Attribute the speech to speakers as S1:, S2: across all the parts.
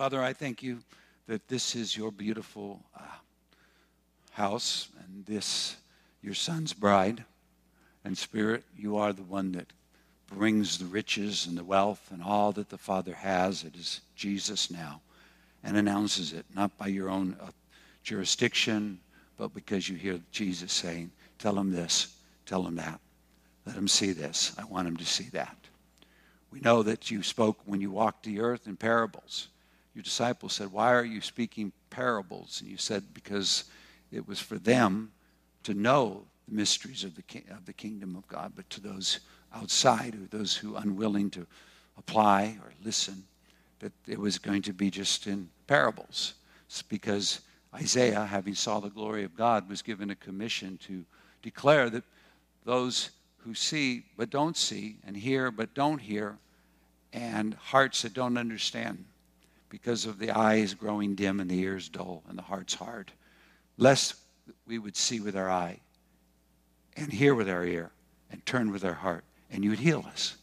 S1: Father, I thank you that this is your beautiful uh, house and this your son's bride. And Spirit, you are the one that brings the riches and the wealth and all that the Father has. It is Jesus now and announces it, not by your own uh, jurisdiction, but because you hear Jesus saying, Tell him this, tell him that. Let him see this. I want him to see that. We know that you spoke when you walked the earth in parables. Your disciples said, Why are you speaking parables? And you said, Because it was for them to know the mysteries of the, of the kingdom of God, but to those outside, or those who are unwilling to apply or listen, that it was going to be just in parables. It's because Isaiah, having saw the glory of God, was given a commission to declare that those who see but don't see, and hear but don't hear, and hearts that don't understand because of the eyes growing dim and the ears dull and the hearts hard, lest we would see with our eye and hear with our ear and turn with our heart, and you would heal us.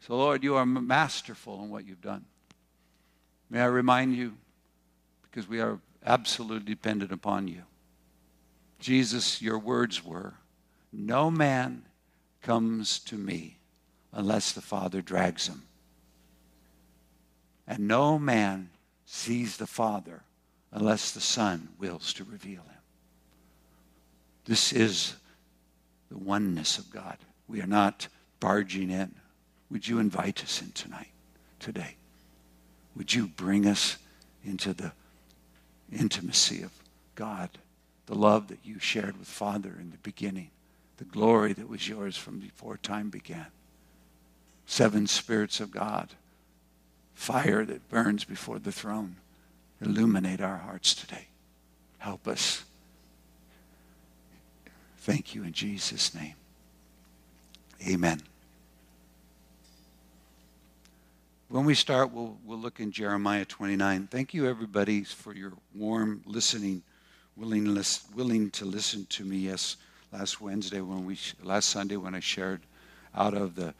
S1: So, Lord, you are masterful in what you've done. May I remind you, because we are absolutely dependent upon you. Jesus, your words were, No man comes to me unless the Father drags him. And no man sees the Father unless the Son wills to reveal him. This is the oneness of God. We are not barging in. Would you invite us in tonight, today? Would you bring us into the intimacy of God, the love that you shared with Father in the beginning, the glory that was yours from before time began? Seven spirits of God, fire that burns before the throne. Illuminate our hearts today. Help us Thank you in Jesus' name. Amen. When we start, we'll, we'll look in Jeremiah 29. Thank you, everybody, for your warm listening, willing, willing to listen to me. Yes, last Wednesday, when we, last Sunday, when I shared out of the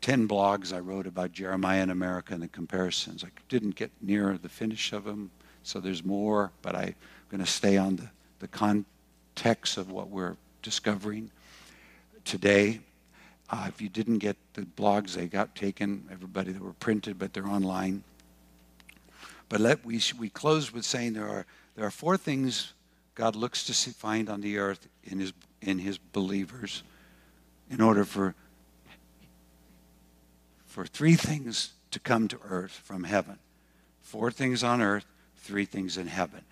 S1: 10 blogs I wrote about Jeremiah in America and the comparisons. I didn't get near the finish of them, so there's more, but I'm going to stay on the, the context of what we're discovering today. Uh, if you didn't get the blogs, they got taken, everybody that were printed, but they're online. But let we we close with saying there are there are four things God looks to see, find on the earth in his in his believers, in order for for three things to come to earth from heaven. Four things on earth, three things in heaven.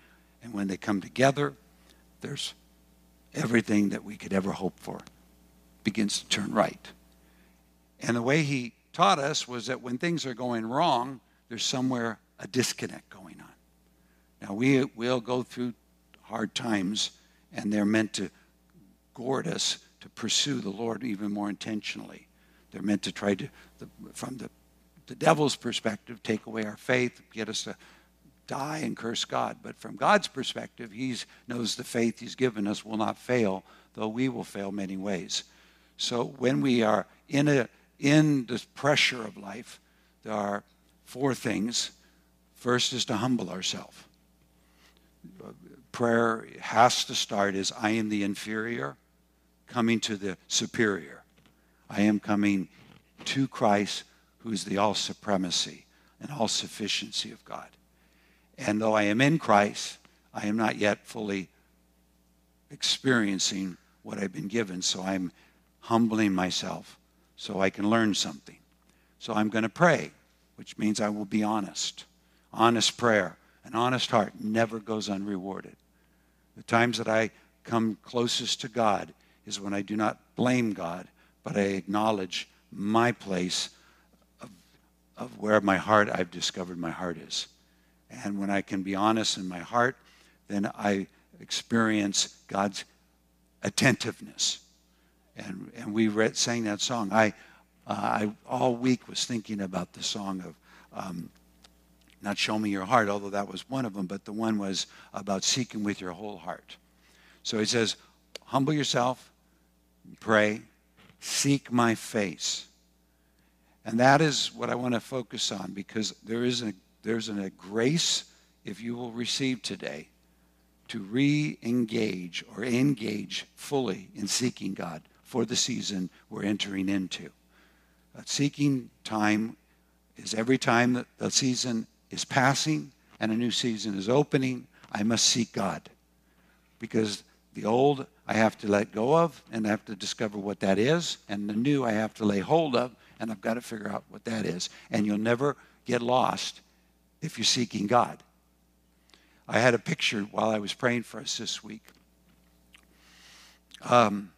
S1: And when they come together, there's everything that we could ever hope for begins to turn right. And the way he taught us was that when things are going wrong, there's somewhere a disconnect going on. Now, we will go through hard times, and they're meant to goad us to pursue the Lord even more intentionally. They're meant to try to, from the, the devil's perspective, take away our faith, get us to die and curse God. But from God's perspective, He knows the faith He's given us will not fail, though we will fail many ways. So when we are in, a, in the pressure of life, there are four things. First is to humble ourselves. Prayer has to start as I am the inferior, coming to the superior. I am coming to Christ, who is the all supremacy and all sufficiency of God. And though I am in Christ, I am not yet fully experiencing what I've been given. So I'm humbling myself so I can learn something. So I'm going to pray, which means I will be honest. Honest prayer, an honest heart never goes unrewarded. The times that I come closest to God is when I do not blame God, but I acknowledge my place of, of where my heart, I've discovered my heart is. And when I can be honest in my heart, then I experience God's attentiveness. And, and we read, sang that song. I, uh, I all week was thinking about the song of um, not show me your heart, although that was one of them, but the one was about seeking with your whole heart. So he says, humble yourself, pray, seek my face. And that is what I want to focus on because there is a there's a grace, if you will receive today, to re engage or engage fully in seeking God for the season we're entering into. A seeking time is every time that the season is passing and a new season is opening, I must seek God. Because the old I have to let go of and I have to discover what that is, and the new I have to lay hold of and I've got to figure out what that is. And you'll never get lost if you're seeking God. I had a picture while I was praying for us this week. Um,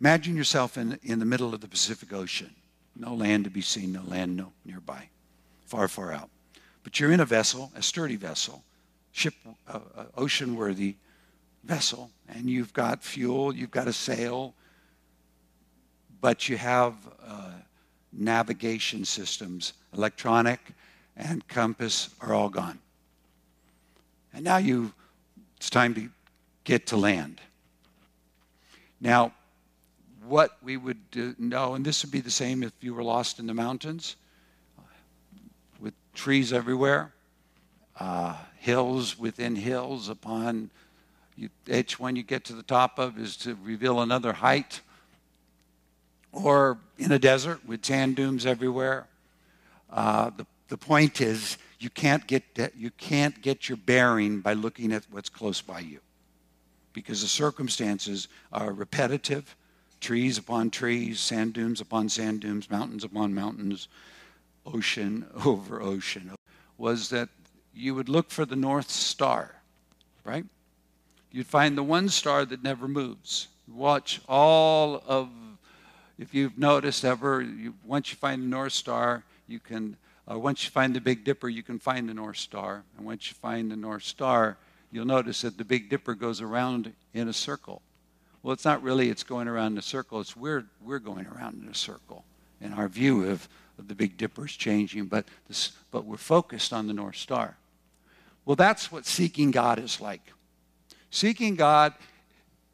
S1: imagine yourself in, in the middle of the Pacific Ocean. No land to be seen, no land no, nearby, far, far out. But you're in a vessel, a sturdy vessel, ship, uh, uh, ocean-worthy vessel, and you've got fuel, you've got a sail, but you have uh, navigation systems, electronic and compass are all gone. And now you, it's time to get to land. Now, what we would know, and this would be the same if you were lost in the mountains, with trees everywhere, uh, hills within hills upon each one you get to the top of is to reveal another height or in a desert with sand dunes everywhere. Uh, the, the point is, you can't, get you can't get your bearing by looking at what's close by you because the circumstances are repetitive trees upon trees, sand dunes upon sand dunes, mountains upon mountains, ocean over ocean. Was that you would look for the North Star, right? You'd find the one star that never moves. Watch all of if you've noticed ever, you, once you find the North Star, you can, uh, once you find the Big Dipper, you can find the North Star. And once you find the North Star, you'll notice that the Big Dipper goes around in a circle. Well, it's not really it's going around in a circle. It's we're, we're going around in a circle. And our view of, of the Big Dipper is changing, but, this, but we're focused on the North Star. Well, that's what seeking God is like. Seeking God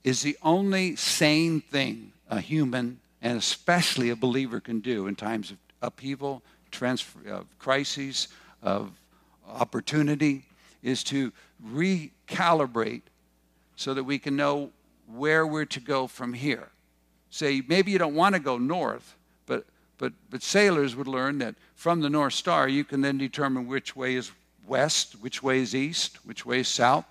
S1: is the only sane thing a human and especially a believer can do in times of upheaval, transfer, of crises, of opportunity, is to recalibrate so that we can know where we're to go from here. Say, maybe you don't want to go north, but, but, but sailors would learn that from the North Star, you can then determine which way is west, which way is east, which way is south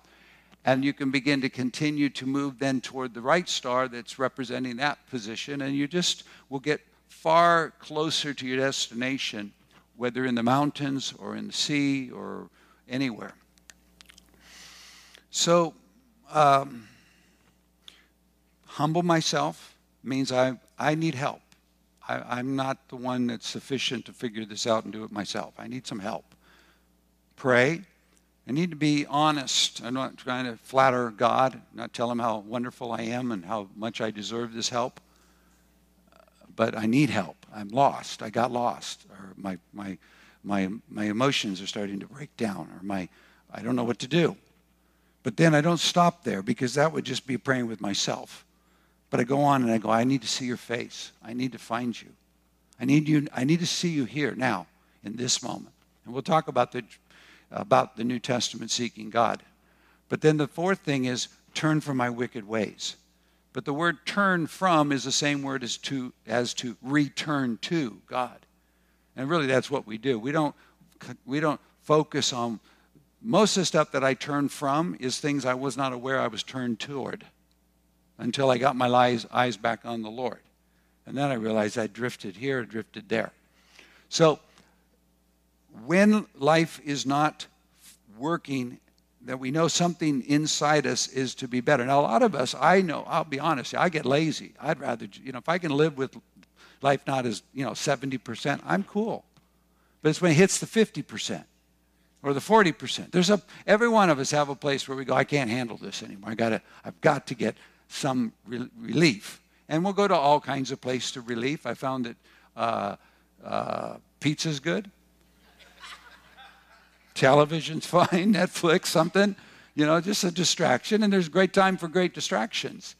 S1: and you can begin to continue to move then toward the right star that's representing that position and you just will get far closer to your destination whether in the mountains or in the sea or anywhere. So um, humble myself means i, I need help. I, i'm not the one that's sufficient to figure this out and do it myself. I need some help. Pray I need to be honest. I'm not trying to flatter God, not tell him how wonderful I am and how much I deserve this help. But I need help. I'm lost. I got lost. Or my, my, my, my emotions are starting to break down. Or my, I don't know what to do. But then I don't stop there because that would just be praying with myself. But I go on and I go, I need to see your face. I need to find you. I need you. I need to see you here now in this moment. And we'll talk about the about the New Testament seeking God. But then the fourth thing is turn from my wicked ways. But the word turn from is the same word as to as to return to God. And really that's what we do. We don't we don't focus on most of the stuff that I turn from is things I was not aware I was turned toward until I got my eyes, eyes back on the Lord. And then I realized I drifted here, drifted there. So when life is not working, that we know something inside us is to be better. Now, a lot of us, I know, I'll be honest, I get lazy. I'd rather, you know, if I can live with life not as, you know, 70%, I'm cool. But it's when it hits the 50% or the 40%. There's a, every one of us have a place where we go, I can't handle this anymore. I gotta, I've got to get some re- relief. And we'll go to all kinds of places to relief. I found that uh, uh, pizza's good television's fine, Netflix, something, you know, just a distraction. And there's great time for great distractions.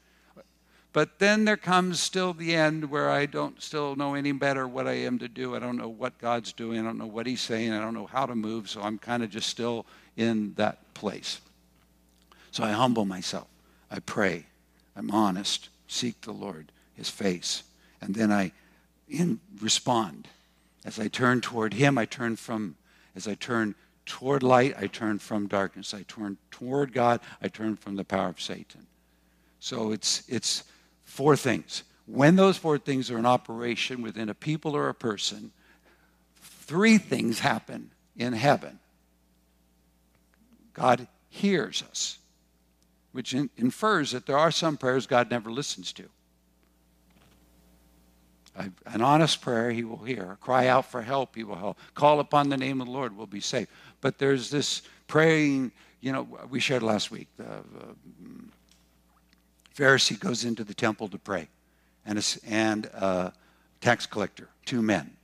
S1: But then there comes still the end where I don't still know any better what I am to do. I don't know what God's doing. I don't know what He's saying. I don't know how to move. So I'm kind of just still in that place. So I humble myself. I pray. I'm honest. Seek the Lord, His face. And then I in, respond. As I turn toward Him, I turn from, as I turn toward light, I turn from darkness. I turn toward God, I turn from the power of Satan. So it's, it's four things. When those four things are in operation within a people or a person, three things happen in heaven. God hears us, which in, infers that there are some prayers God never listens to. An honest prayer he will hear. Cry out for help, he will help. Call upon the name of the Lord, will be saved. But there's this praying, you know, we shared last week. The, Pharisee goes into the temple to pray, and a, and a tax collector, two men.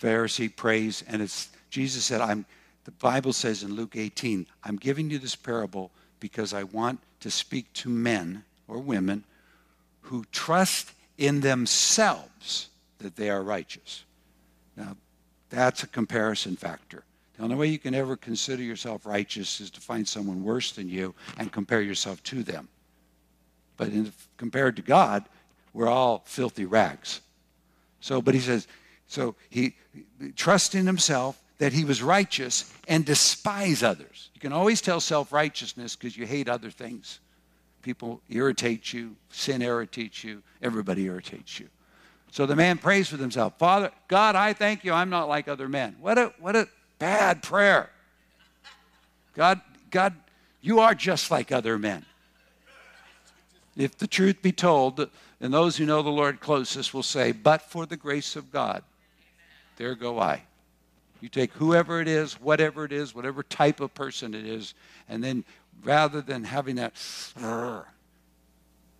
S1: Pharisee prays, and it's Jesus said, "I'm." The Bible says in Luke 18, "I'm giving you this parable because I want to speak to men or women who trust in themselves that they are righteous. Now, that's a comparison factor. The only way you can ever consider yourself righteous is to find someone worse than you and compare yourself to them. But in, compared to God, we're all filthy rags. So, but he says, so he, trust in himself that he was righteous and despise others. You can always tell self righteousness because you hate other things. People irritate you, sin irritates you, everybody irritates you. So the man prays for himself Father, God, I thank you, I'm not like other men. What a, what a bad prayer. God, God, you are just like other men. If the truth be told, and those who know the Lord closest will say, But for the grace of God, there go I. You take whoever it is, whatever it is, whatever type of person it is, and then rather than having that,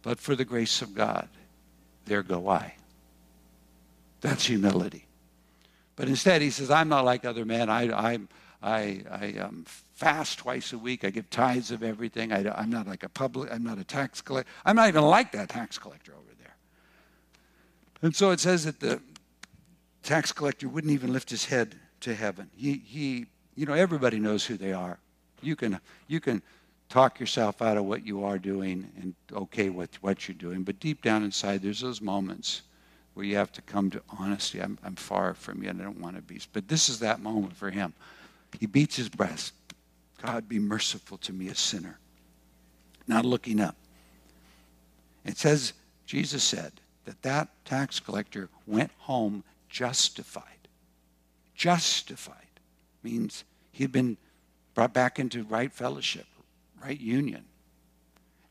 S1: but for the grace of God, there go I. That's humility. But instead, he says, I'm not like other men. I, I, I, I um, fast twice a week. I give tithes of everything. I, I'm not like a public, I'm not a tax collector. I'm not even like that tax collector over there. And so it says that the tax collector wouldn't even lift his head to heaven. He, he you know, everybody knows who they are. You can, you can talk yourself out of what you are doing and okay with what you're doing. But deep down inside, there's those moments where you have to come to honesty. I'm, I'm far from you and I don't want to be. But this is that moment for him. He beats his breast. God, be merciful to me, a sinner. Not looking up. It says, Jesus said that that tax collector went home justified. Justified means he'd been brought back into right fellowship, right union.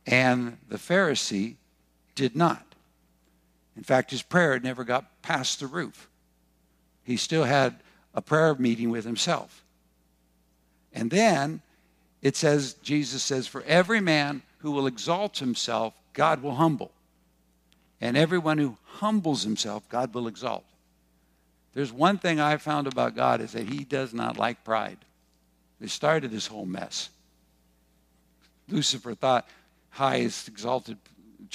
S1: And the Pharisee did not. In fact, his prayer never got past the roof. He still had a prayer meeting with himself. And then it says, Jesus says, For every man who will exalt himself, God will humble. And everyone who humbles himself, God will exalt. There's one thing I found about God is that he does not like pride. They started this whole mess. Lucifer thought highest exalted,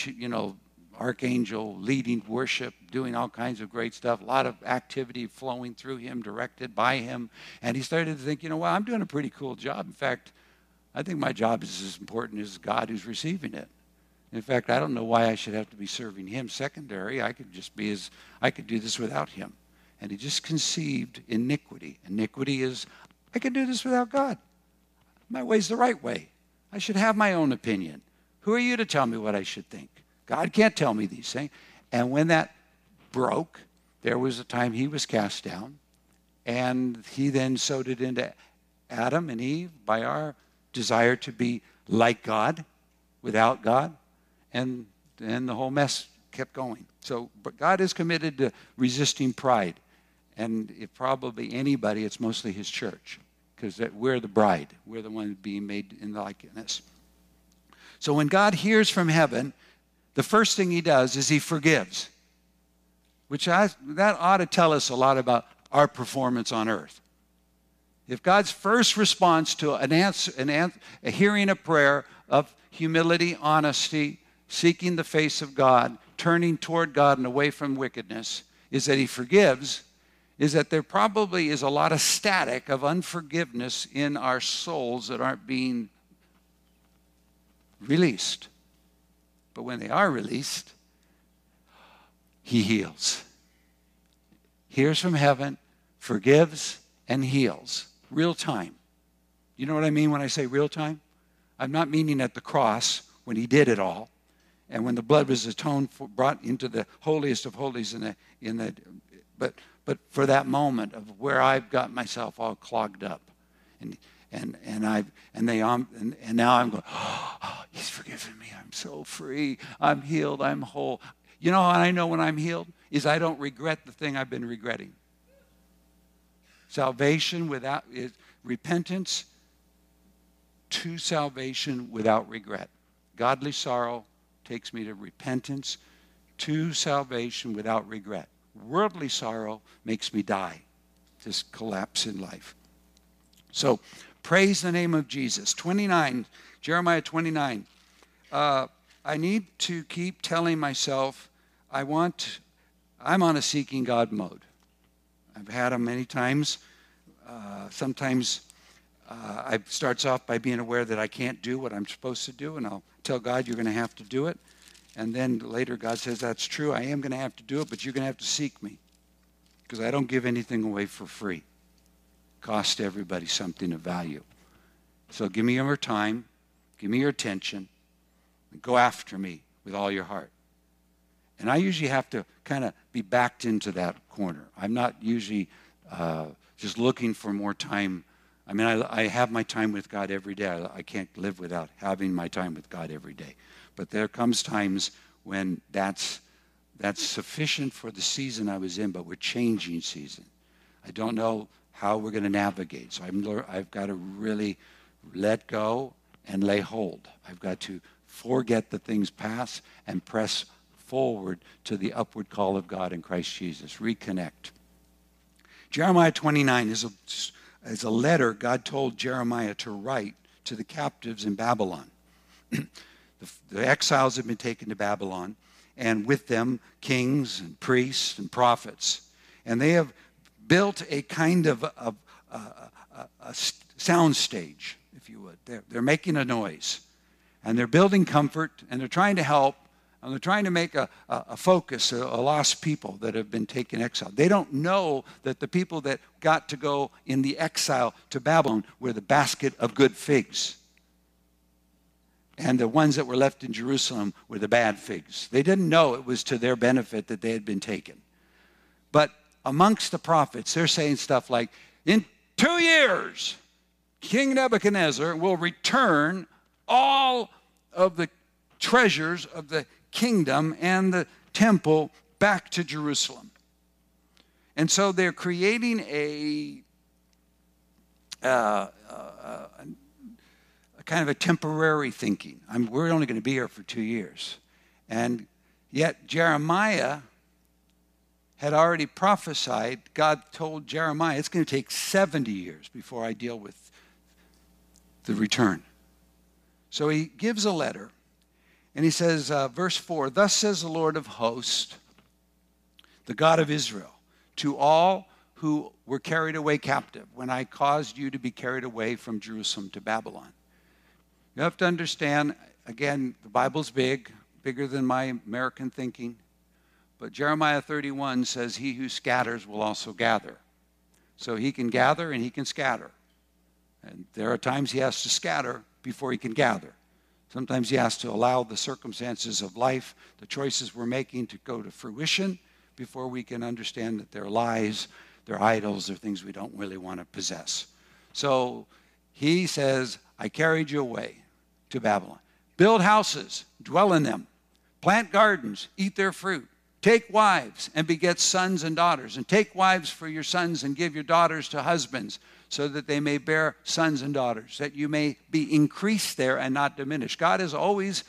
S1: you know, archangel leading worship, doing all kinds of great stuff, a lot of activity flowing through him, directed by him. And he started to think, you know, well, I'm doing a pretty cool job. In fact, I think my job is as important as God who's receiving it. In fact, I don't know why I should have to be serving him secondary. I could just be as, I could do this without him. And he just conceived iniquity. Iniquity is, I can do this without God. My way's the right way. I should have my own opinion. Who are you to tell me what I should think? God can't tell me these things. And when that broke, there was a time he was cast down. And he then sowed it into Adam and Eve by our desire to be like God without God. And then the whole mess kept going. So, but God is committed to resisting pride. And if probably anybody, it's mostly his church because we're the bride. We're the one being made in the likeness. So when God hears from heaven, the first thing he does is he forgives, which I, that ought to tell us a lot about our performance on earth. If God's first response to an answer, an answer, a hearing a prayer of humility, honesty, seeking the face of God, turning toward God and away from wickedness, is that He forgives, is that there probably is a lot of static of unforgiveness in our souls that aren't being released. But when they are released, He heals. Hears from heaven, forgives, and heals. Real time. You know what I mean when I say real time? I'm not meaning at the cross when He did it all and when the blood was atoned for, brought into the holiest of holies in the in the but but for that moment of where I've got myself all clogged up and and and I and they um and, and now I'm going oh, he's forgiven me. I'm so free. I'm healed. I'm whole. You know how I know when I'm healed? Is I don't regret the thing I've been regretting. Salvation without is repentance to salvation without regret. Godly sorrow takes me to repentance, to salvation without regret. Worldly sorrow makes me die, just collapse in life. So, praise the name of Jesus. 29, Jeremiah 29. Uh, I need to keep telling myself, I want, I'm on a seeking God mode. I've had them many times. Uh, sometimes uh, it starts off by being aware that I can't do what I'm supposed to do, and I'll tell God, you're going to have to do it. And then later, God says, That's true. I am going to have to do it, but you're going to have to seek me because I don't give anything away for free. Cost everybody something of value. So give me your time, give me your attention, and go after me with all your heart. And I usually have to kind of be backed into that corner. I'm not usually uh, just looking for more time I mean, I, I have my time with God every day. I, I can't live without having my time with God every day. But there comes times when that's that's sufficient for the season I was in, but we're changing season. I don't know how we're going to navigate. So I'm, I've got to really let go and lay hold. I've got to forget the things past and press forward to the upward call of God in Christ Jesus. Reconnect. Jeremiah 29 is a as a letter God told Jeremiah to write to the captives in Babylon. the, the exiles had been taken to Babylon, and with them kings and priests and prophets. And they have built a kind of uh, uh, uh, a, a, a, a sound stage, if you would. They're, they're making a noise. And they're building comfort, and they're trying to help, and they're trying to make a, a, a focus, a, a, lost people that have been taken exile. They don't know that the people that got to go in the exile to Babylon were the basket of good figs. And the ones that were left in Jerusalem were the bad figs. They didn't know it was to their benefit that they had been taken. But amongst the prophets, they're saying stuff like, in two years, King Nebuchadnezzar will return all of the treasures of the kingdom and the temple back to Jerusalem. And so they're creating a, uh, uh, a kind of a temporary thinking. I'm, we're only going to be here for two years. And yet Jeremiah had already prophesied, God told Jeremiah, it's going to take 70 years before I deal with the return. So he gives a letter and he says, uh, verse 4 Thus says the Lord of hosts, the God of Israel, to all who were carried away captive when I caused you to be carried away from Jerusalem to Babylon. You have to understand, again, the Bible's big, bigger than my American thinking. But Jeremiah 31 says, He who scatters will also gather. So he can gather and he can scatter. And there are times he has to scatter before he can gather. Sometimes he has to allow the circumstances of life, the choices we're making to go to fruition before we can understand that they're lies, they're idols, they're things we don't really want to possess. So he says, I carried you away to Babylon. Build houses, dwell in them, plant gardens, eat their fruit. Take wives and beget sons and daughters, and take wives for your sons and give your daughters to husbands so that they may bear sons and daughters, that you may be increased there and not diminished. God is always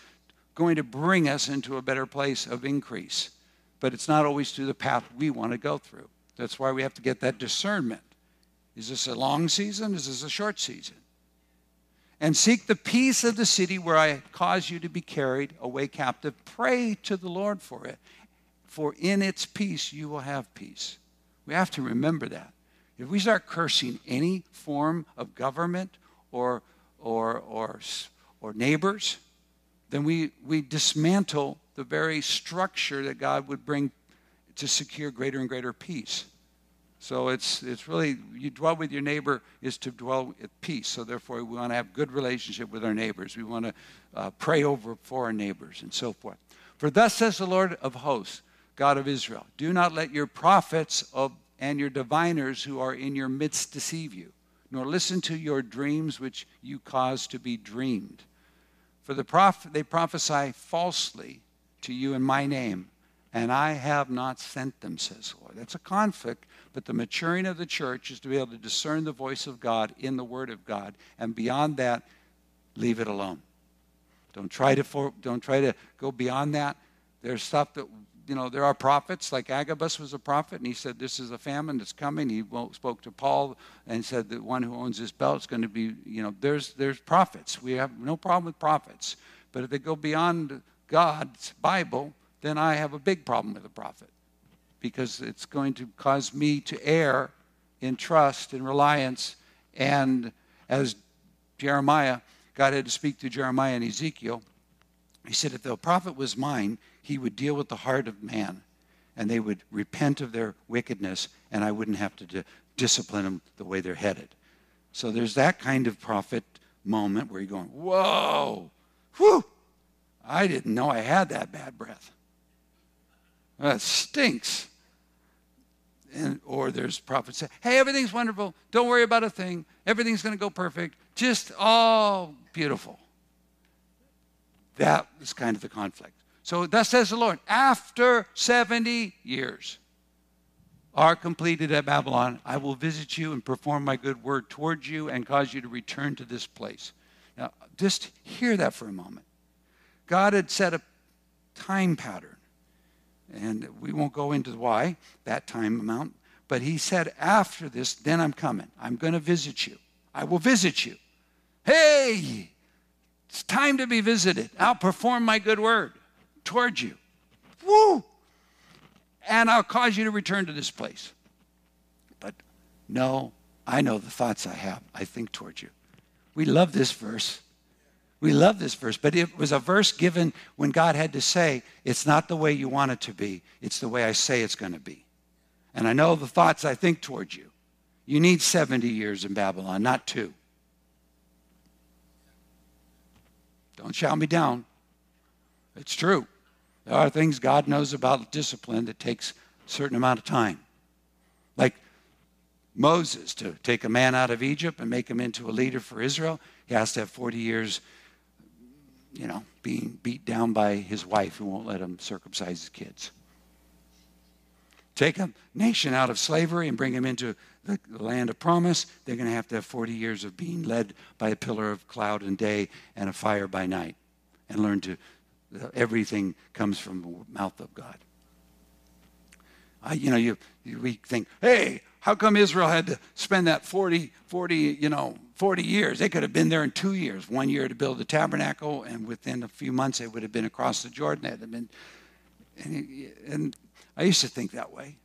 S1: going to bring us into a better place of increase, but it's not always through the path we want to go through. That's why we have to get that discernment. Is this a long season? Is this a short season? And seek the peace of the city where I cause you to be carried away captive. Pray to the Lord for it, for in its peace you will have peace. We have to remember that. If we start cursing any form of government or, or, or, or neighbors, then we, we dismantle the very structure that God would bring to secure greater and greater peace. So it's, it's really, you dwell with your neighbor is to dwell at peace. So therefore, we want to have good relationship with our neighbors. We want to uh, pray over for our neighbors and so forth. For thus says the Lord of hosts, God of Israel, do not let your prophets of, and your diviners who are in your midst deceive you, nor listen to your dreams which you cause to be dreamed. For the prophet, they prophesy falsely to you in my name, and I have not sent them, says the Lord. That's a conflict but the maturing of the church is to be able to discern the voice of God in the Word of God. And beyond that, leave it alone. Don't try to, for, don't try to go beyond that. There's stuff that, you know, there are prophets, like Agabus was a prophet, and he said, This is a famine that's coming. He spoke to Paul and said that one who owns this belt is going to be, you know, there's, there's prophets. We have no problem with prophets. But if they go beyond God's Bible, then I have a big problem with a prophet because it's going to cause me to err in trust and reliance. And as Jeremiah, God had to speak to Jeremiah and Ezekiel. He said, If the prophet was mine, he would deal with the heart of man, and they would repent of their wickedness, and I wouldn't have to discipline them the way they're headed. So there's that kind of prophet moment where you're going, Whoa, whew, I didn't know I had that bad breath. That stinks and, or there's prophets say, hey, everything's wonderful. Don't worry about a thing. Everything's going to go perfect. Just all beautiful. That is kind of the conflict. So thus says the Lord, after 70 years are completed at Babylon, I will visit you and perform my good word towards you and cause you to return to this place. Now, just hear that for a moment. God had set a time pattern and we won't go into why, that time amount. But he said, after this, then I'm coming. I'm going to visit you. I will visit you. Hey, it's time to be visited. I'll perform my good word towards you. Woo! And I'll cause you to return to this place. But no, I know the thoughts I have, I think towards you. We love this verse. We love this verse, but it was a verse given when God had to say, It's not the way you want it to be, it's the way I say it's going to be. And I know the thoughts I think towards you. You need 70 years in Babylon, not two. Don't shout me down. It's true. There are things God knows about discipline that takes a certain amount of time. Like Moses, to take a man out of Egypt and make him into a leader for Israel, he has to have 40 years you know, being beat down by his wife who won't let him circumcise his kids. Take a nation out of slavery and bring them into the land of promise. They're going to have to have 40 years of being led by a pillar of cloud and day and a fire by night and learn to, uh, everything comes from the mouth of God. I, you know, you, you, we think, hey, how come Israel had to spend that 40, 40, you know, 40 years? They could have been there in two years. One year to build the tabernacle, and within a few months they would have been across the Jordan. They had been, and, and I used to think that way.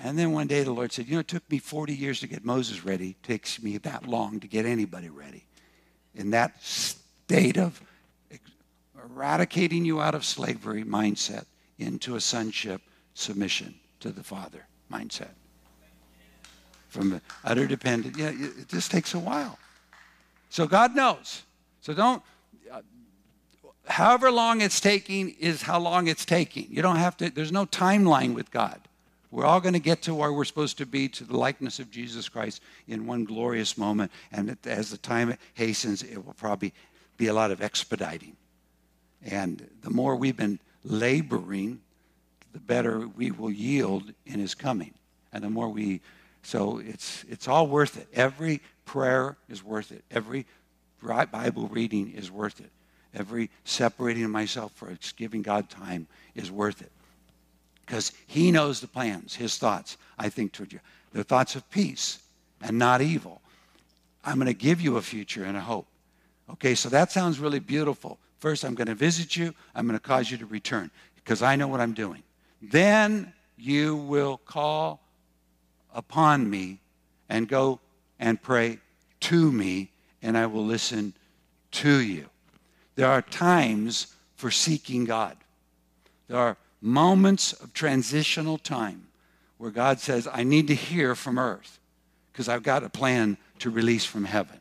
S1: And then one day the Lord said, You know, it took me 40 years to get Moses ready. It takes me that long to get anybody ready. In that state of eradicating you out of slavery mindset into a sonship submission to the Father mindset from utter dependence. Yeah, it just takes a while. So God knows. So don't, uh, however long it's taking is how long it's taking. You don't have to, there's no timeline with God. We're all going to get to where we're supposed to be, to the likeness of Jesus Christ in one glorious moment. And as the time hastens, it will probably be a lot of expediting. And the more we've been laboring, the better we will yield in his coming. And the more we so it's, it's all worth it. Every prayer is worth it. Every Bible reading is worth it. Every separating myself for giving God time is worth it. Because he knows the plans, his thoughts, I think, toward you. They're thoughts of peace and not evil. I'm going to give you a future and a hope. Okay, so that sounds really beautiful. First, I'm going to visit you. I'm going to cause you to return because I know what I'm doing. Then you will call upon me and go and pray to me, and I will listen to you. There are times for seeking God. There are moments of transitional time where God says, I need to hear from earth because I've got a plan to release from heaven.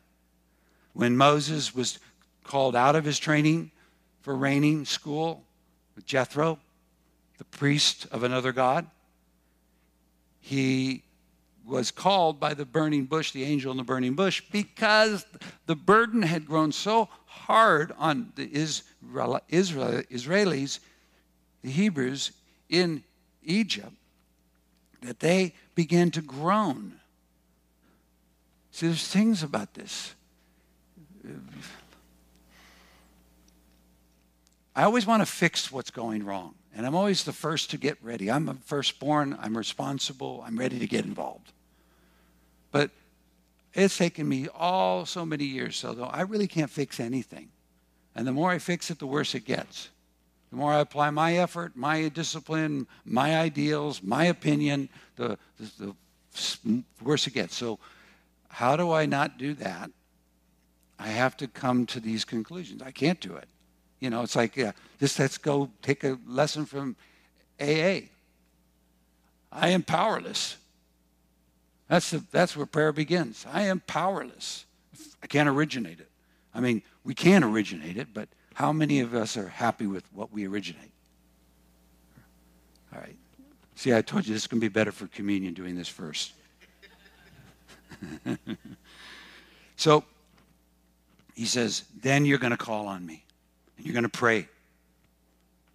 S1: When Moses was called out of his training for reigning school with Jethro, the priest of another God, he was called by the burning bush, the angel in the burning bush, because the burden had grown so hard on the Israel, Israel, Israelis, the Hebrews in Egypt, that they began to groan. See, there's things about this. I always want to fix what's going wrong. And I'm always the first to get ready. I'm a firstborn. I'm responsible. I'm ready to get involved. But it's taken me all so many years, so though I really can't fix anything. And the more I fix it, the worse it gets. The more I apply my effort, my discipline, my ideals, my opinion, the, the, the worse it gets. So, how do I not do that? I have to come to these conclusions. I can't do it. You know, it's like, just let's go take a lesson from AA. I am powerless. That's, the, that's where prayer begins. I am powerless. I can't originate it. I mean, we can originate it, but how many of us are happy with what we originate? All right. See, I told you this is going to be better for communion doing this first. so he says, then you're going to call on me and you're going to pray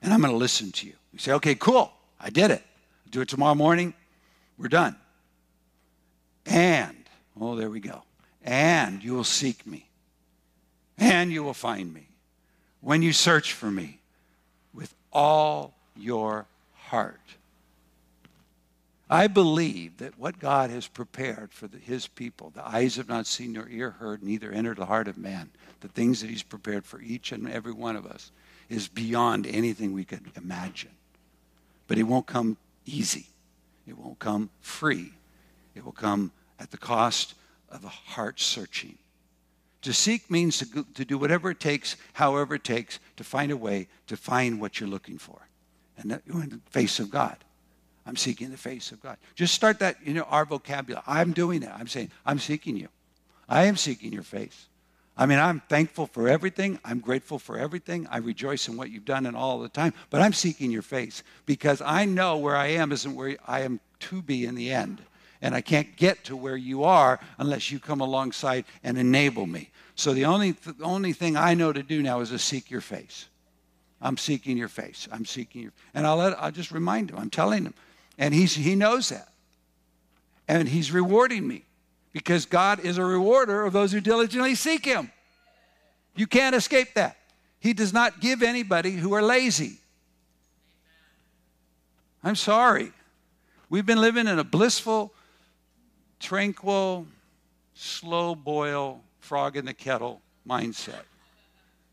S1: and I'm going to listen to you. You say, okay, cool. I did it. I'll do it tomorrow morning. We're done. And, oh, there we go. And you will seek me. And you will find me when you search for me with all your heart. I believe that what God has prepared for the, his people, the eyes have not seen nor ear heard, neither entered the heart of man, the things that he's prepared for each and every one of us is beyond anything we could imagine. But it won't come easy. It won't come free. It will come at the cost of a heart searching. To seek means to, to do whatever it takes, however it takes, to find a way to find what you're looking for. And that, in the face of God. I'm seeking the face of God. Just start that, you know, our vocabulary. I'm doing that. I'm saying, I'm seeking you. I am seeking your face. I mean, I'm thankful for everything. I'm grateful for everything. I rejoice in what you've done and all the time. But I'm seeking your face because I know where I am isn't where I am to be in the end and I can't get to where you are unless you come alongside and enable me. So the only, th- only thing I know to do now is to seek your face. I'm seeking your face. I'm seeking your, and I'll let, I'll just remind him. I'm telling him, and he's, he knows that, and he's rewarding me because God is a rewarder of those who diligently seek him. You can't escape that. He does not give anybody who are lazy. I'm sorry. We've been living in a blissful tranquil, slow boil, frog in the kettle mindset.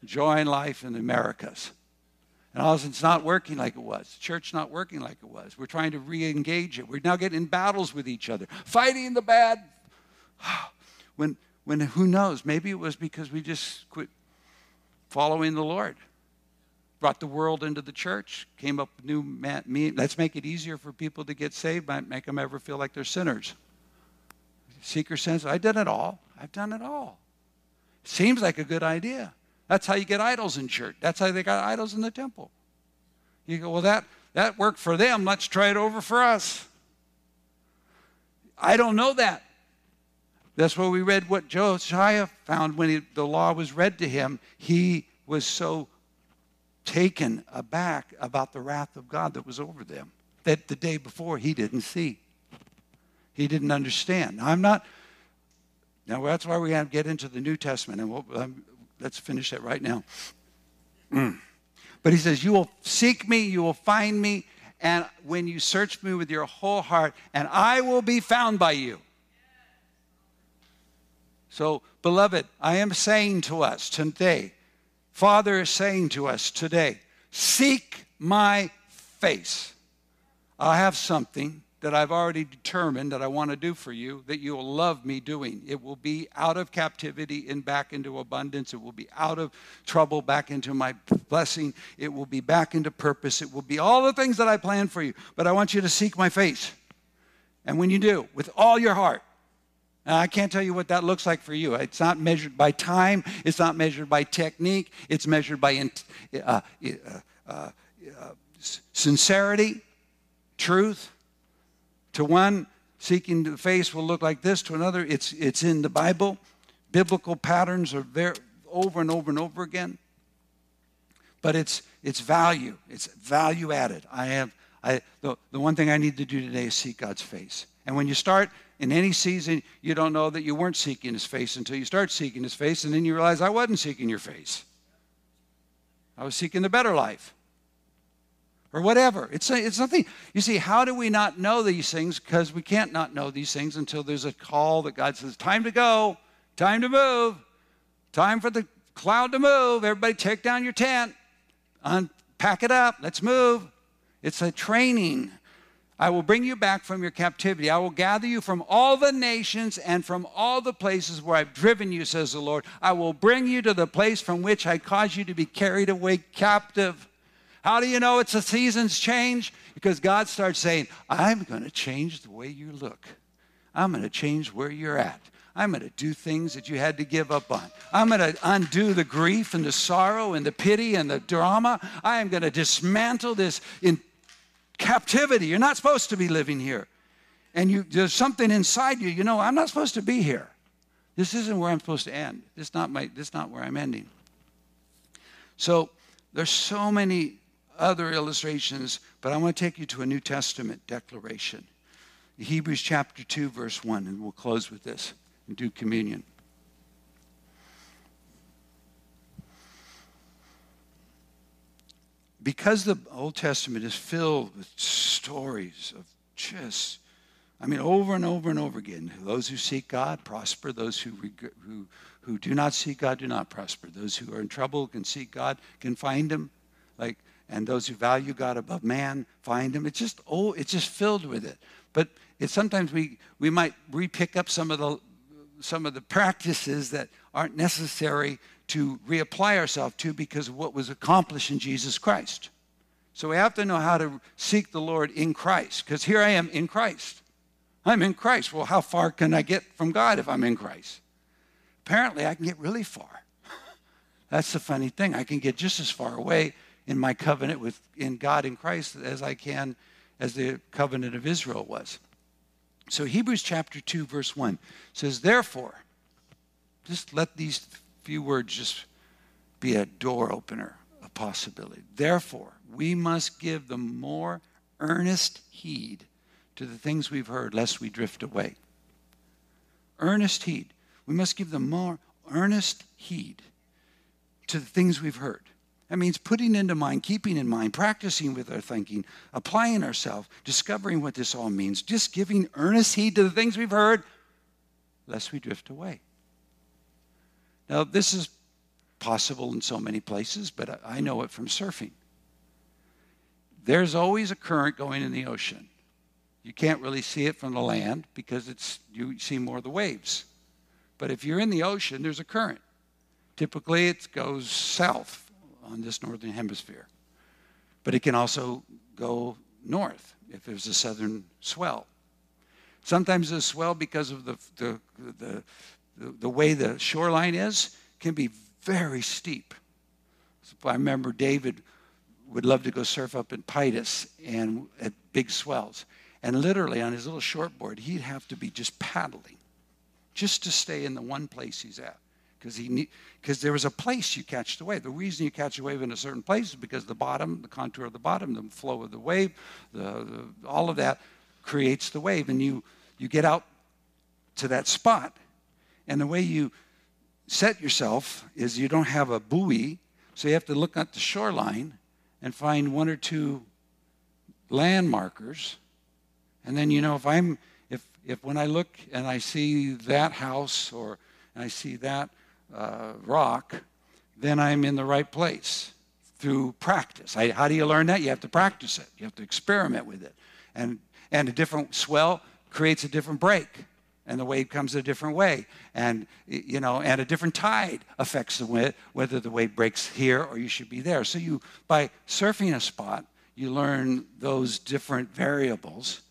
S1: Enjoying life in the Americas. And all of a sudden, it's not working like it was. Church not working like it was. We're trying to re-engage it. We're now getting in battles with each other, fighting the bad. when, when who knows? Maybe it was because we just quit following the Lord. Brought the world into the church. Came up new. Man, me, let's make it easier for people to get saved. Might make them ever feel like they're sinners. Seeker sense, I've done it all. I've done it all. Seems like a good idea. That's how you get idols in church. That's how they got idols in the temple. You go, well, that, that worked for them. Let's try it over for us. I don't know that. That's where we read what Josiah found when he, the law was read to him. He was so taken aback about the wrath of God that was over them that the day before he didn't see. He didn't understand. I'm not. Now that's why we have to get into the New Testament, and we'll, um, let's finish that right now. Mm. But he says, "You will seek me, you will find me, and when you search me with your whole heart, and I will be found by you." So, beloved, I am saying to us today, Father is saying to us today, seek my face. I have something that I've already determined that I want to do for you that you will love me doing. It will be out of captivity and back into abundance. It will be out of trouble back into my blessing. It will be back into purpose. It will be all the things that I plan for you. But I want you to seek my face. And when you do, with all your heart, and I can't tell you what that looks like for you. It's not measured by time. It's not measured by technique. It's measured by uh, uh, uh, uh sincerity, truth to one, seeking the face will look like this. To another, it's, it's in the Bible. Biblical patterns are there over and over and over again. But it's, it's value. It's value added. I have, I, the, the one thing I need to do today is seek God's face. And when you start in any season, you don't know that you weren't seeking his face until you start seeking his face, and then you realize I wasn't seeking your face. I was seeking the better life or whatever. It's, it's nothing. You see, how do we not know these things? Because we can't not know these things until there's a call that God says, time to go, time to move, time for the cloud to move. Everybody take down your tent, unpack it up, let's move. It's a training. I will bring you back from your captivity. I will gather you from all the nations and from all the places where I've driven you, says the Lord. I will bring you to the place from which I caused you to be carried away captive. How do you know it's a season's change? Because God starts saying, I'm going to change the way you look. I'm going to change where you're at. I'm going to do things that you had to give up on. I'm going to undo the grief and the sorrow and the pity and the drama. I am going to dismantle this in captivity. You're not supposed to be living here. And you, there's something inside you, you know, I'm not supposed to be here. This isn't where I'm supposed to end. This is not, my, this is not where I'm ending. So there's so many other illustrations, but I want to take you to a New Testament declaration. Hebrews chapter 2, verse 1, and we'll close with this and do communion. Because the Old Testament is filled with stories of just, I mean, over and over and over again. Those who seek God prosper. Those who, who, who do not seek God do not prosper. Those who are in trouble can seek God, can find Him. Like and those who value God above man find him. It's just oh, it's just filled with it. But it's sometimes we we might re-pick up some of the some of the practices that aren't necessary to reapply ourselves to because of what was accomplished in Jesus Christ. So we have to know how to seek the Lord in Christ because here I am in Christ. I'm in Christ. Well, how far can I get from God if I'm in Christ? Apparently, I can get really far. That's the funny thing. I can get just as far away in my covenant with in God in Christ as I can as the covenant of Israel was. So Hebrews chapter 2 verse 1 says therefore just let these few words just be a door opener, a possibility. Therefore, we must give the more earnest heed to the things we've heard lest we drift away. Earnest heed. We must give the more earnest heed to the things we've heard. That means putting into mind, keeping in mind, practicing with our thinking, applying ourselves, discovering what this all means, just giving earnest heed to the things we've heard, lest we drift away. Now, this is possible in so many places, but I know it from surfing. There's always a current going in the ocean. You can't really see it from the land because it's you see more of the waves. But if you're in the ocean, there's a current. Typically, it goes south on this northern hemisphere. But it can also go north if there's a southern swell. Sometimes the swell, because of the, the, the, the, way the shoreline is, can be very steep. So I remember David would love to go surf up in Pitas and at big swells. And literally on his little shortboard, he'd have to be just paddling just to stay in the one place he's at because he because there was a place you catch the wave. The reason you catch a wave in a certain place is because the bottom, the contour of the bottom, the flow of the wave, the, the, all of that creates the wave, and you you get out to that spot, and the way you set yourself is you don't have a buoy, so you have to look at the shoreline and find one or two land markers, and then you know if I'm if if when I look and I see that house or and I see that uh, rock, then I'm in the right place through practice. I, how do you learn that? You have to practice it. You have to experiment with it. And, and a different swell creates a different break and the wave comes a different way and you know and a different tide affects the wind whether the wave breaks here or you should be there so you by surfing a spot you learn those different variables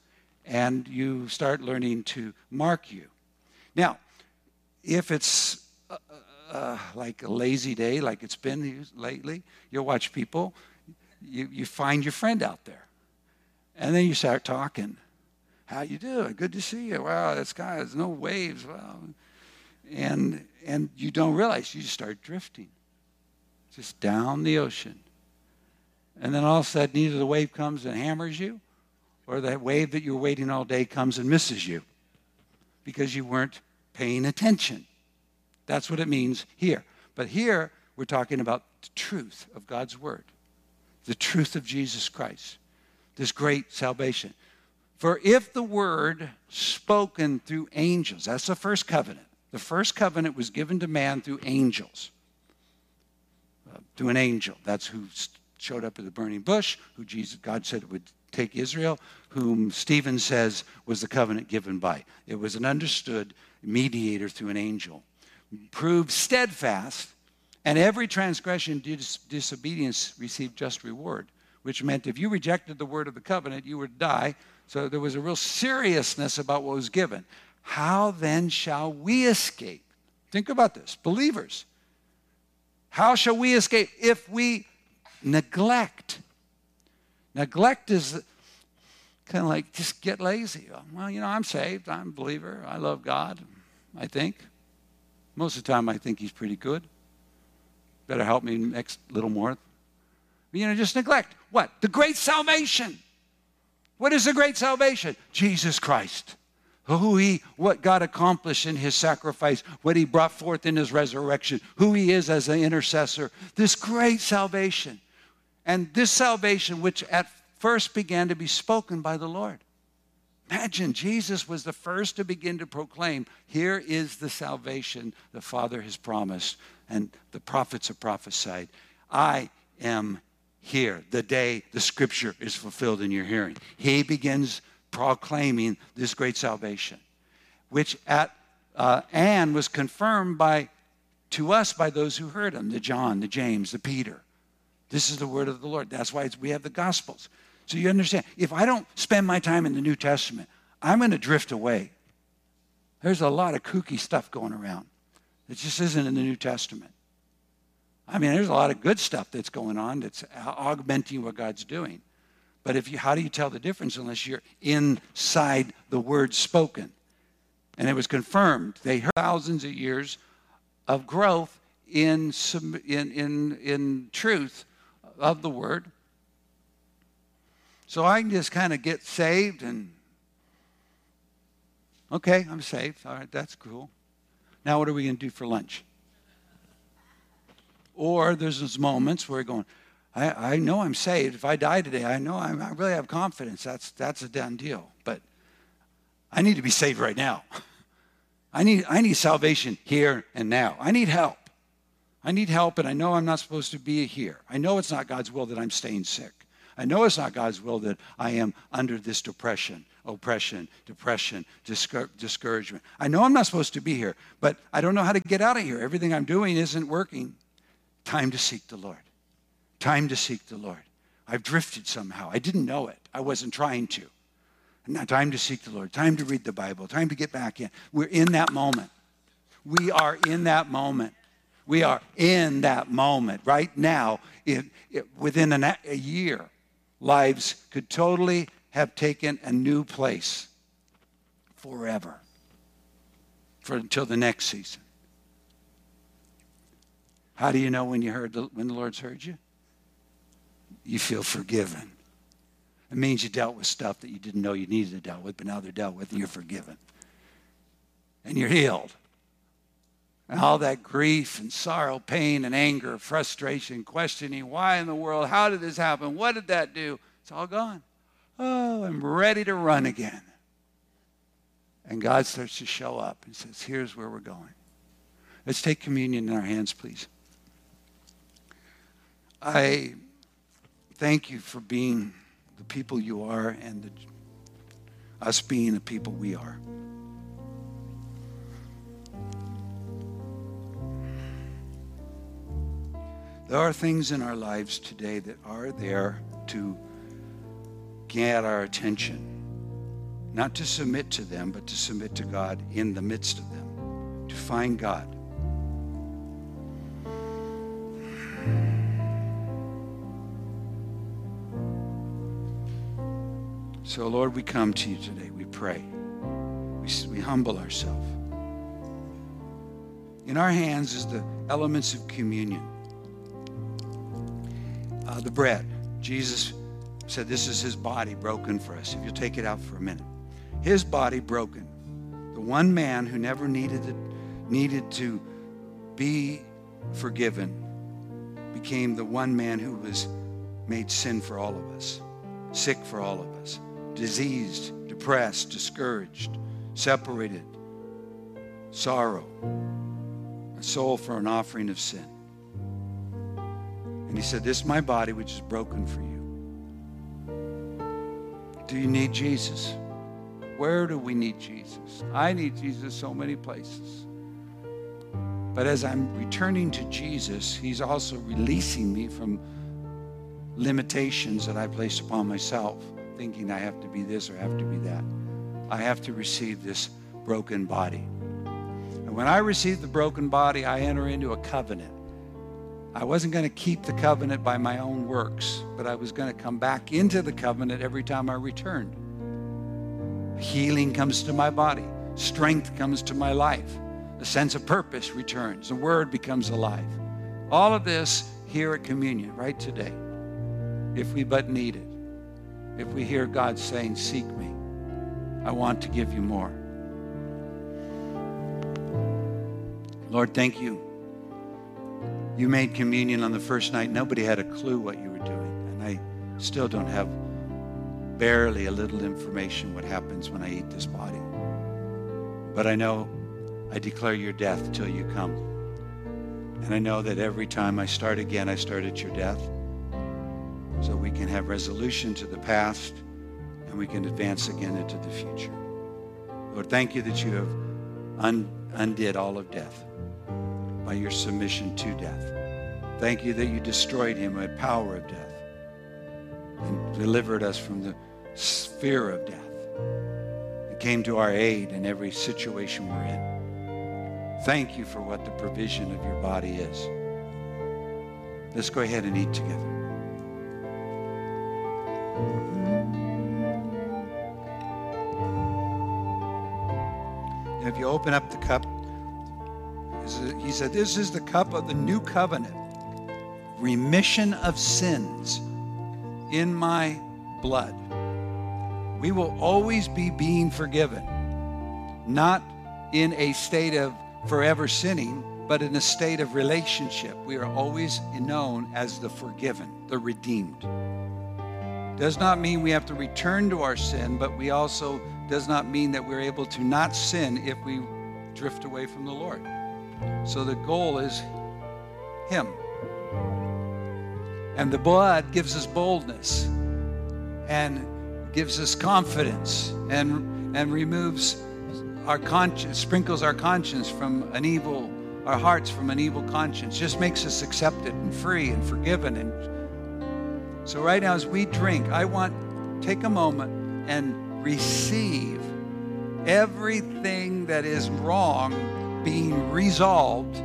S1: and you start learning to mark you now if it's uh, like a lazy day like it's been lately you'll watch people you, you find your friend out there and then you start talking how you doing? Good to see you. Wow, that sky has no waves. Wow. And and you don't realize you just start drifting. Just down the ocean. And then all of a sudden either the wave comes and hammers you, or that wave that you were waiting all day comes and misses you because you weren't paying attention. That's what it means here. But here we're talking about the truth of God's word, the truth of Jesus Christ, this great salvation. For if the word spoken through angels, that's the first covenant. The first covenant was given to man through angels. Uh, through an angel. That's who showed up at the burning bush, who Jesus, God said would take Israel, whom Stephen says was the covenant given by. It was an understood mediator through an angel. Proved steadfast, and every transgression, dis- disobedience received just reward, which meant if you rejected the word of the covenant, you would die so there was a real seriousness about what was given. How then shall we escape? Think about this, believers. How shall we escape if we neglect? Neglect is kind of like just get lazy. Well, you know, I'm saved, I'm a believer, I love God, I think. Most of the time, I think He's pretty good. Better help me next little more. You know, just neglect. What? The great salvation. What is the great salvation? Jesus Christ. Who he, what God accomplished in his sacrifice, what he brought forth in his resurrection, who he is as an intercessor. This great salvation. And this salvation, which at first began to be spoken by the Lord. Imagine Jesus was the first to begin to proclaim, Here is the salvation the Father has promised, and the prophets have prophesied. I am here, the day the scripture is fulfilled in your hearing. He begins proclaiming this great salvation, which at uh, and was confirmed by to us by those who heard him, the John, the James, the Peter. This is the word of the Lord. That's why we have the Gospels. So you understand, if I don't spend my time in the New Testament, I'm going to drift away. There's a lot of kooky stuff going around. that just isn't in the New Testament. I mean, there's a lot of good stuff that's going on that's augmenting what God's doing. But if you, how do you tell the difference unless you're inside the word spoken? And it was confirmed. They heard thousands of years of growth in, in, in, in truth of the word. So I can just kind of get saved and, okay, I'm saved. All right, that's cool. Now, what are we going to do for lunch? Or there's those moments where you're going, I, I know I'm saved. If I die today, I know I'm, I really have confidence. That's, that's a done deal. But I need to be saved right now. I need, I need salvation here and now. I need help. I need help, and I know I'm not supposed to be here. I know it's not God's will that I'm staying sick. I know it's not God's will that I am under this depression, oppression, depression, discour- discouragement. I know I'm not supposed to be here, but I don't know how to get out of here. Everything I'm doing isn't working. Time to seek the Lord. Time to seek the Lord. I've drifted somehow. I didn't know it. I wasn't trying to. Now, time to seek the Lord. Time to read the Bible. Time to get back in. We're in that moment. We are in that moment. We are in that moment right now. It, it, within an, a year, lives could totally have taken a new place forever for until the next season. How do you know when you heard the, when the Lord's heard you? You feel forgiven. It means you dealt with stuff that you didn't know you needed to deal with, but now they're dealt with and you're forgiven. And you're healed. And all that grief and sorrow, pain and anger, frustration, questioning, why in the world? How did this happen? What did that do? It's all gone. Oh, I'm ready to run again. And God starts to show up and says, Here's where we're going. Let's take communion in our hands, please. I thank you for being the people you are and the, us being the people we are. There are things in our lives today that are there to get our attention, not to submit to them, but to submit to God in the midst of them, to find God. So, Lord, we come to you today. We pray. We, we humble ourselves. In our hands is the elements of communion. Uh, the bread. Jesus said this is his body broken for us. If you'll take it out for a minute. His body broken. The one man who never needed to, needed to be forgiven became the one man who was made sin for all of us, sick for all of us diseased, depressed, discouraged, separated, sorrow, a soul for an offering of sin. And he said, This is my body, which is broken for you. Do you need Jesus? Where do we need Jesus? I need Jesus so many places. But as I'm returning to Jesus, He's also releasing me from limitations that I placed upon myself thinking I have to be this or have to be that. I have to receive this broken body. And when I receive the broken body, I enter into a covenant. I wasn't going to keep the covenant by my own works, but I was going to come back into the covenant every time I returned. Healing comes to my body, strength comes to my life, a sense of purpose returns, the word becomes alive. All of this here at communion, right today, if we but need it if we hear God saying, Seek me, I want to give you more. Lord, thank you. You made communion on the first night. Nobody had a clue what you were doing. And I still don't have barely a little information what happens when I eat this body. But I know I declare your death till you come. And I know that every time I start again, I start at your death so we can have resolution to the past and we can advance again into the future. Lord, thank you that you have un- undid all of death by your submission to death. Thank you that you destroyed him with power of death and delivered us from the sphere of death and came to our aid in every situation we're in. Thank you for what the provision of your body is. Let's go ahead and eat together. Now, if you open up the cup, he said, This is the cup of the new covenant, remission of sins in my blood. We will always be being forgiven, not in a state of forever sinning, but in a state of relationship. We are always known as the forgiven, the redeemed. Does not mean we have to return to our sin, but we also does not mean that we're able to not sin if we drift away from the Lord. So the goal is Him. And the blood gives us boldness and gives us confidence and, and removes our conscience, sprinkles our conscience from an evil, our hearts from an evil conscience, just makes us accepted and free and forgiven. And so right now as we drink, I want take a moment and receive everything that is wrong being resolved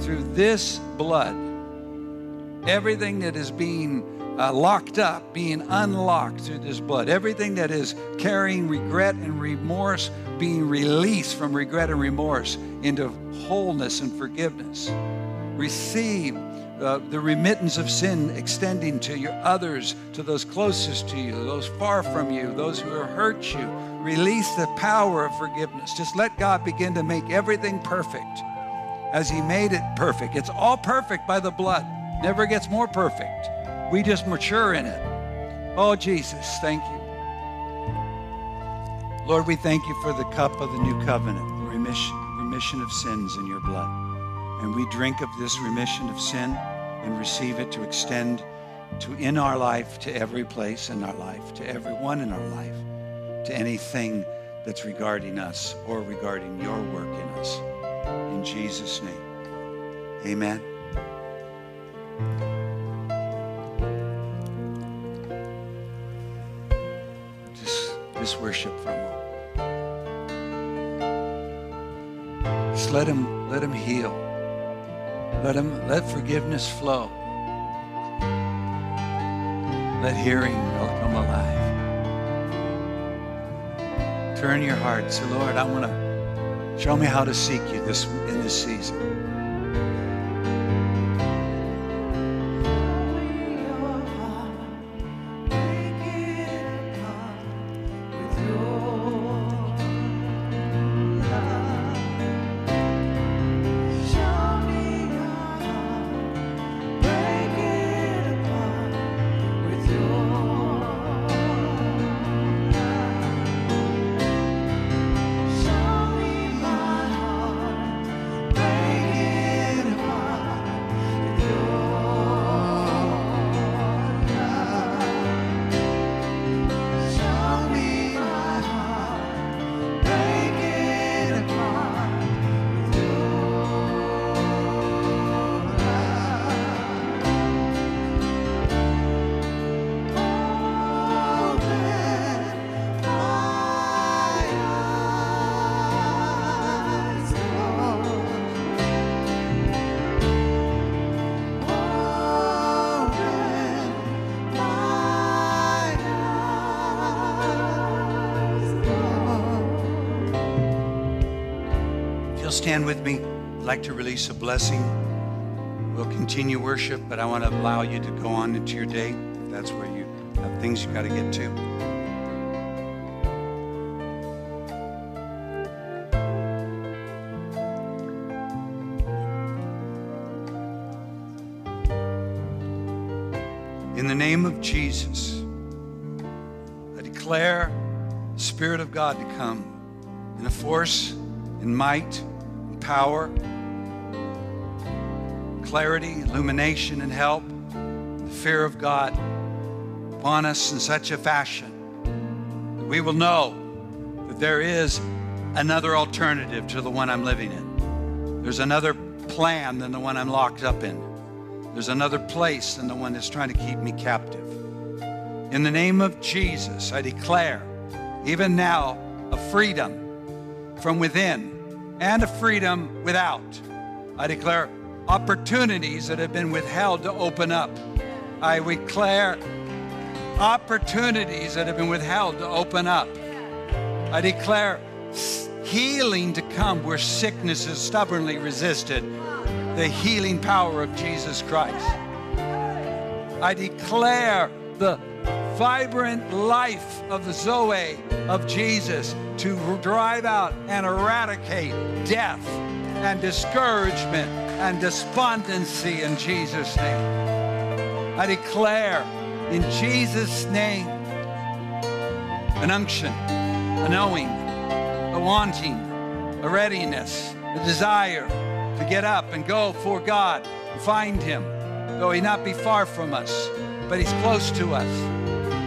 S1: through this blood. Everything that is being uh, locked up being unlocked through this blood. Everything that is carrying regret and remorse being released from regret and remorse into wholeness and forgiveness. Receive uh, the remittance of sin extending to your others, to those closest to you, those far from you, those who have hurt you. Release the power of forgiveness. Just let God begin to make everything perfect as He made it perfect. It's all perfect by the blood, never gets more perfect. We just mature in it. Oh, Jesus, thank you. Lord, we thank you for the cup of the new covenant, the remission, remission of sins in your blood. And we drink of this remission of sin and receive it to extend to in our life, to every place in our life, to everyone in our life, to anything that's regarding us or regarding your work in us. In Jesus' name, amen. Just, just worship for moment. Just let him, let him heal. Let him, let forgiveness flow. Let hearing come alive. Turn your heart. Say, Lord, I want to show me how to seek you this in this season. Stand with me? I'd like to release a blessing. We'll continue worship, but I want to allow you to go on into your day. If that's where you have things you got to get to. In the name of Jesus, I declare the Spirit of God to come in a force, and might, power, clarity, illumination, and help, the fear of God upon us in such a fashion that we will know that there is another alternative to the one I'm living in. There's another plan than the one I'm locked up in. There's another place than the one that's trying to keep me captive. In the name of Jesus, I declare, even now, a freedom from within and a freedom without. I declare opportunities that have been withheld to open up. I declare opportunities that have been withheld to open up. I declare healing to come where sickness is stubbornly resisted. The healing power of Jesus Christ. I declare the vibrant life of the Zoe of Jesus to drive out and eradicate death and discouragement and despondency in Jesus' name. I declare in Jesus' name an unction, a knowing, a wanting, a readiness, a desire to get up and go for God and find Him, though He not be far from us, but He's close to us.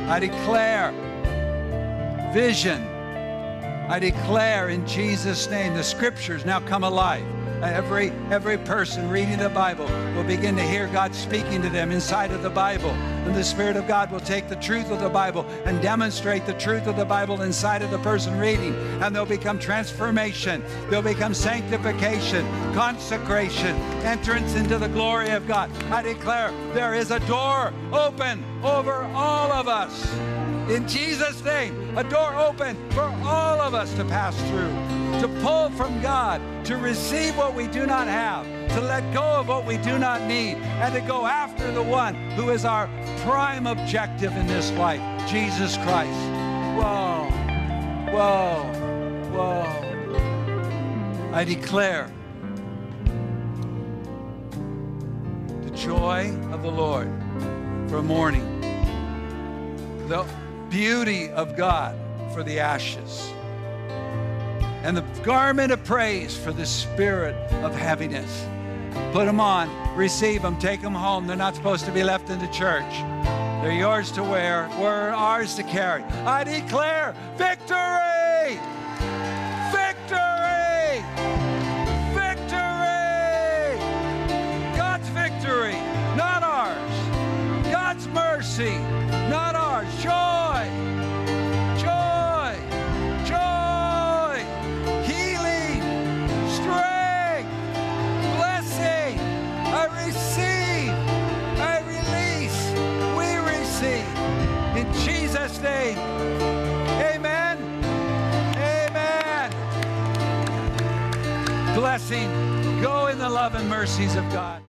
S1: I declare vision. I declare in Jesus' name the scriptures now come alive. Every, every person reading the Bible will begin to hear God speaking to them inside of the Bible. And the Spirit of God will take the truth of the Bible and demonstrate the truth of the Bible inside of the person reading. And there'll become transformation, there'll become sanctification, consecration, entrance into the glory of God. I declare there is a door open over all of us. In Jesus' name, a door open for all of us to pass through, to pull from God, to receive what we do not have, to let go of what we do not need, and to go after the one who is our prime objective in this life, Jesus Christ. Whoa, whoa, whoa. I declare the joy of the Lord for mourning. The beauty of God for the ashes, and the garment of praise for the spirit of heaviness. Put them on, receive them, take them home. They're not supposed to be left in the church. They're yours to wear, we're ours to carry. I declare victory! Victory! Victory! God's victory, not ours. God's mercy, Blessing! Go in the love and mercies of God.